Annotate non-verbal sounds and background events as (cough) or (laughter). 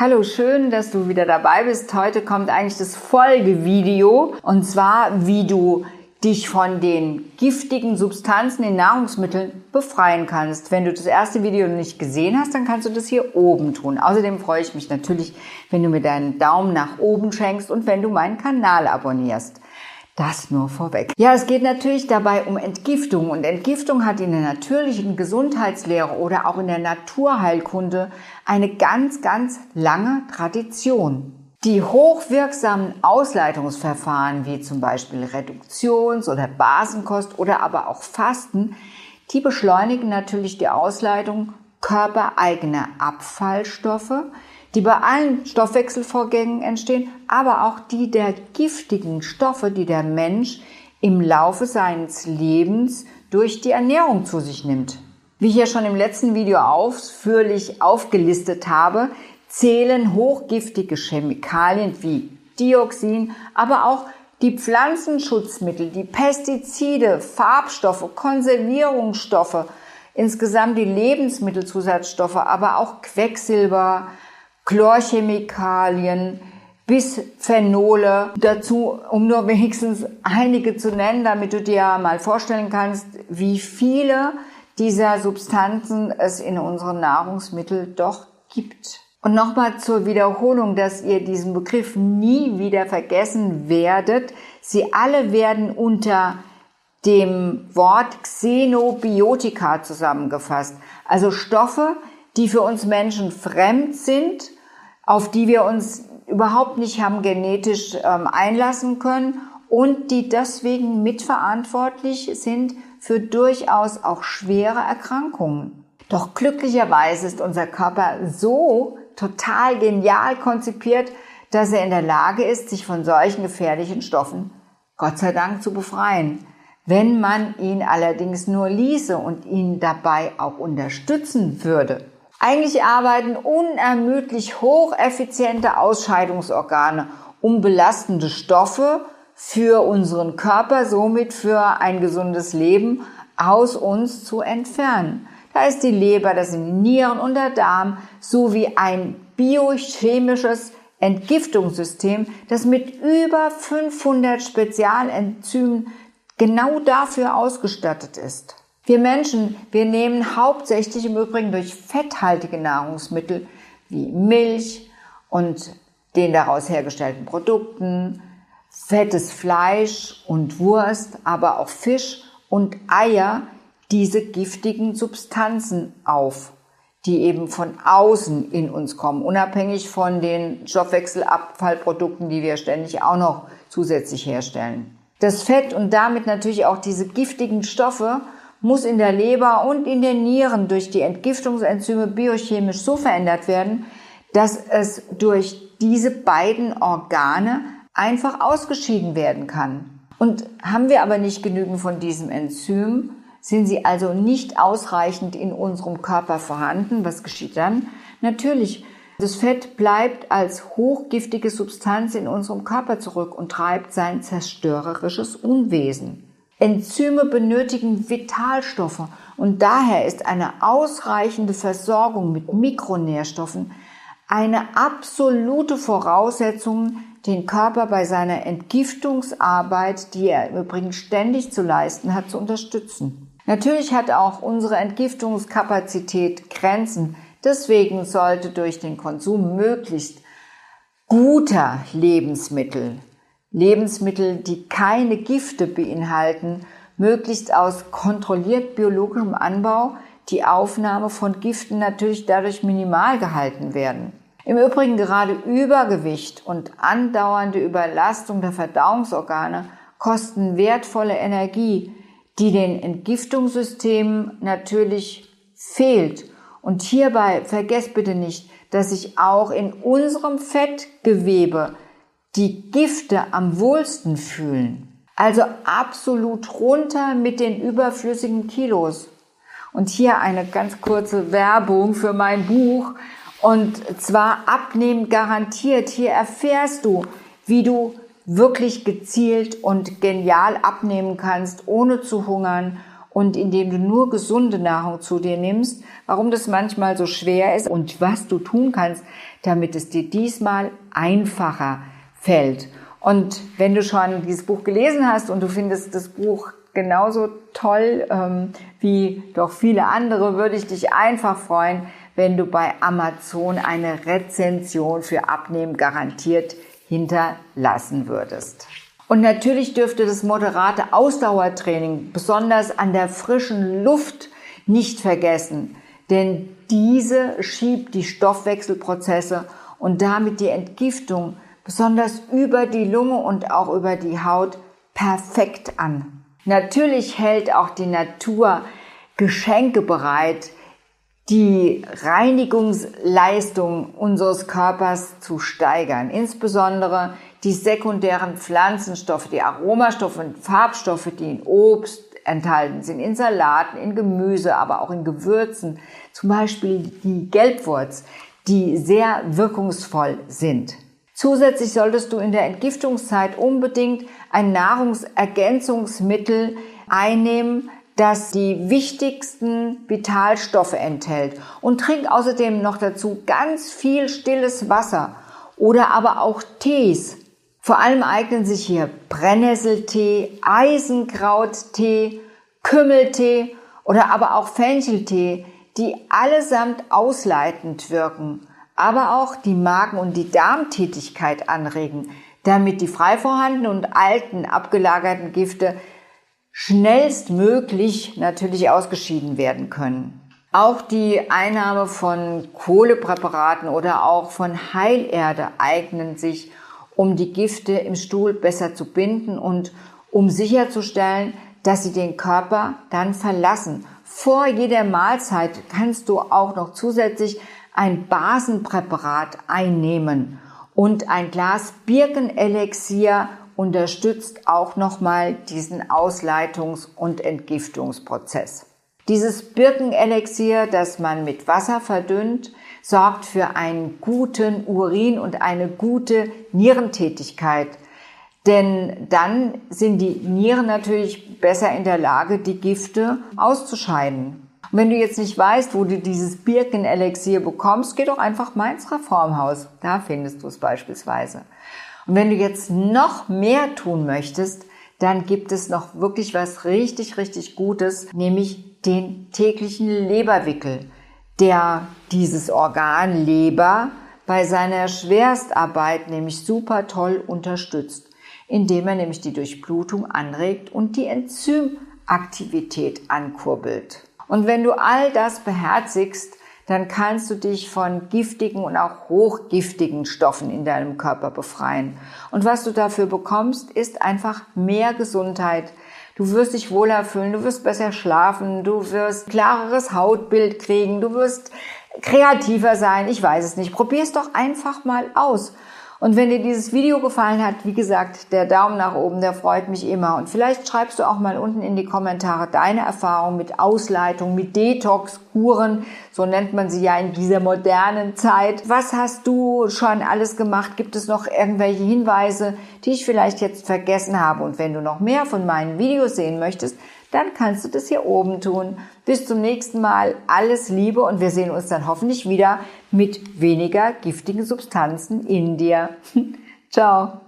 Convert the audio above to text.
Hallo, schön, dass du wieder dabei bist. Heute kommt eigentlich das Folgevideo und zwar, wie du dich von den giftigen Substanzen in Nahrungsmitteln befreien kannst. Wenn du das erste Video nicht gesehen hast, dann kannst du das hier oben tun. Außerdem freue ich mich natürlich, wenn du mir deinen Daumen nach oben schenkst und wenn du meinen Kanal abonnierst. Das nur vorweg. Ja, es geht natürlich dabei um Entgiftung und Entgiftung hat in der natürlichen Gesundheitslehre oder auch in der Naturheilkunde eine ganz, ganz lange Tradition. Die hochwirksamen Ausleitungsverfahren wie zum Beispiel Reduktions- oder Basenkost oder aber auch Fasten, die beschleunigen natürlich die Ausleitung körpereigener Abfallstoffe, die bei allen Stoffwechselvorgängen entstehen, aber auch die der giftigen Stoffe, die der Mensch im Laufe seines Lebens durch die Ernährung zu sich nimmt. Wie ich ja schon im letzten Video ausführlich aufgelistet habe, zählen hochgiftige Chemikalien wie Dioxin, aber auch die Pflanzenschutzmittel, die Pestizide, Farbstoffe, Konservierungsstoffe, insgesamt die Lebensmittelzusatzstoffe, aber auch Quecksilber, Chlorchemikalien bis Phenole dazu, um nur wenigstens einige zu nennen, damit du dir mal vorstellen kannst, wie viele dieser Substanzen es in unseren Nahrungsmitteln doch gibt. Und nochmal zur Wiederholung, dass ihr diesen Begriff nie wieder vergessen werdet. Sie alle werden unter dem Wort Xenobiotika zusammengefasst. Also Stoffe, die für uns Menschen fremd sind auf die wir uns überhaupt nicht haben genetisch ähm, einlassen können und die deswegen mitverantwortlich sind für durchaus auch schwere Erkrankungen. Doch glücklicherweise ist unser Körper so total genial konzipiert, dass er in der Lage ist, sich von solchen gefährlichen Stoffen Gott sei Dank zu befreien. Wenn man ihn allerdings nur ließe und ihn dabei auch unterstützen würde, eigentlich arbeiten unermüdlich hocheffiziente Ausscheidungsorgane, um belastende Stoffe für unseren Körper, somit für ein gesundes Leben aus uns zu entfernen. Da ist die Leber, das sind die Nieren und der Darm sowie ein biochemisches Entgiftungssystem, das mit über 500 Spezialenzymen genau dafür ausgestattet ist. Wir Menschen, wir nehmen hauptsächlich im Übrigen durch fetthaltige Nahrungsmittel wie Milch und den daraus hergestellten Produkten, fettes Fleisch und Wurst, aber auch Fisch und Eier diese giftigen Substanzen auf, die eben von außen in uns kommen, unabhängig von den Stoffwechselabfallprodukten, die wir ständig auch noch zusätzlich herstellen. Das Fett und damit natürlich auch diese giftigen Stoffe muss in der Leber und in den Nieren durch die Entgiftungsenzyme biochemisch so verändert werden, dass es durch diese beiden Organe einfach ausgeschieden werden kann. Und haben wir aber nicht genügend von diesem Enzym, sind sie also nicht ausreichend in unserem Körper vorhanden. Was geschieht dann? Natürlich, das Fett bleibt als hochgiftige Substanz in unserem Körper zurück und treibt sein zerstörerisches Unwesen. Enzyme benötigen Vitalstoffe und daher ist eine ausreichende Versorgung mit Mikronährstoffen eine absolute Voraussetzung, den Körper bei seiner Entgiftungsarbeit, die er im Übrigen ständig zu leisten hat, zu unterstützen. Natürlich hat auch unsere Entgiftungskapazität Grenzen. Deswegen sollte durch den Konsum möglichst guter Lebensmittel Lebensmittel, die keine Gifte beinhalten, möglichst aus kontrolliert biologischem Anbau die Aufnahme von Giften natürlich dadurch minimal gehalten werden. Im Übrigen gerade Übergewicht und andauernde Überlastung der Verdauungsorgane kosten wertvolle Energie, die den Entgiftungssystemen natürlich fehlt. Und hierbei vergesst bitte nicht, dass sich auch in unserem Fettgewebe die Gifte am wohlsten fühlen. Also absolut runter mit den überflüssigen Kilos. Und hier eine ganz kurze Werbung für mein Buch. Und zwar abnehmen garantiert. Hier erfährst du, wie du wirklich gezielt und genial abnehmen kannst, ohne zu hungern und indem du nur gesunde Nahrung zu dir nimmst, warum das manchmal so schwer ist und was du tun kannst, damit es dir diesmal einfacher fällt. Und wenn du schon dieses Buch gelesen hast und du findest das Buch genauso toll ähm, wie doch viele andere, würde ich dich einfach freuen, wenn du bei Amazon eine Rezension für Abnehmen garantiert hinterlassen würdest. Und natürlich dürfte das moderate Ausdauertraining besonders an der frischen Luft nicht vergessen, denn diese schiebt die Stoffwechselprozesse und damit die Entgiftung besonders über die Lunge und auch über die Haut perfekt an. Natürlich hält auch die Natur Geschenke bereit, die Reinigungsleistung unseres Körpers zu steigern. Insbesondere die sekundären Pflanzenstoffe, die Aromastoffe und Farbstoffe, die in Obst enthalten sind, in Salaten, in Gemüse, aber auch in Gewürzen, zum Beispiel die Gelbwurz, die sehr wirkungsvoll sind. Zusätzlich solltest du in der Entgiftungszeit unbedingt ein Nahrungsergänzungsmittel einnehmen, das die wichtigsten Vitalstoffe enthält. Und trink außerdem noch dazu ganz viel stilles Wasser oder aber auch Tees. Vor allem eignen sich hier Brennnesseltee, Eisenkrauttee, Kümmeltee oder aber auch Fencheltee, die allesamt ausleitend wirken, aber auch die Magen- und die Darmtätigkeit anregen, damit die frei vorhandenen und alten abgelagerten Gifte schnellstmöglich natürlich ausgeschieden werden können. Auch die Einnahme von Kohlepräparaten oder auch von Heilerde eignen sich, um die Gifte im Stuhl besser zu binden und um sicherzustellen, dass sie den Körper dann verlassen. Vor jeder Mahlzeit kannst du auch noch zusätzlich ein Basenpräparat einnehmen und ein Glas Birkenelixier unterstützt auch nochmal diesen Ausleitungs- und Entgiftungsprozess. Dieses Birkenelixier, das man mit Wasser verdünnt, sorgt für einen guten Urin und eine gute Nierentätigkeit. Denn dann sind die Nieren natürlich besser in der Lage, die Gifte auszuscheiden. Und wenn du jetzt nicht weißt, wo du dieses Birkenelixier bekommst, geh doch einfach mal ins Reformhaus. Da findest du es beispielsweise. Und wenn du jetzt noch mehr tun möchtest, dann gibt es noch wirklich was richtig, richtig Gutes, nämlich den täglichen Leberwickel, der dieses Organ Leber bei seiner Schwerstarbeit nämlich super toll unterstützt, indem er nämlich die Durchblutung anregt und die Enzymaktivität ankurbelt. Und wenn du all das beherzigst, dann kannst du dich von giftigen und auch hochgiftigen Stoffen in deinem Körper befreien. Und was du dafür bekommst, ist einfach mehr Gesundheit. Du wirst dich wohler fühlen, du wirst besser schlafen, du wirst klareres Hautbild kriegen, du wirst kreativer sein. Ich weiß es nicht. Probier es doch einfach mal aus. Und wenn dir dieses Video gefallen hat, wie gesagt, der Daumen nach oben, der freut mich immer. Und vielleicht schreibst du auch mal unten in die Kommentare deine Erfahrung mit Ausleitung, mit Detox-Kuren, so nennt man sie ja in dieser modernen Zeit. Was hast du schon alles gemacht? Gibt es noch irgendwelche Hinweise, die ich vielleicht jetzt vergessen habe? Und wenn du noch mehr von meinen Videos sehen möchtest, dann kannst du das hier oben tun. Bis zum nächsten Mal. Alles Liebe und wir sehen uns dann hoffentlich wieder mit weniger giftigen Substanzen in dir. (laughs) Ciao.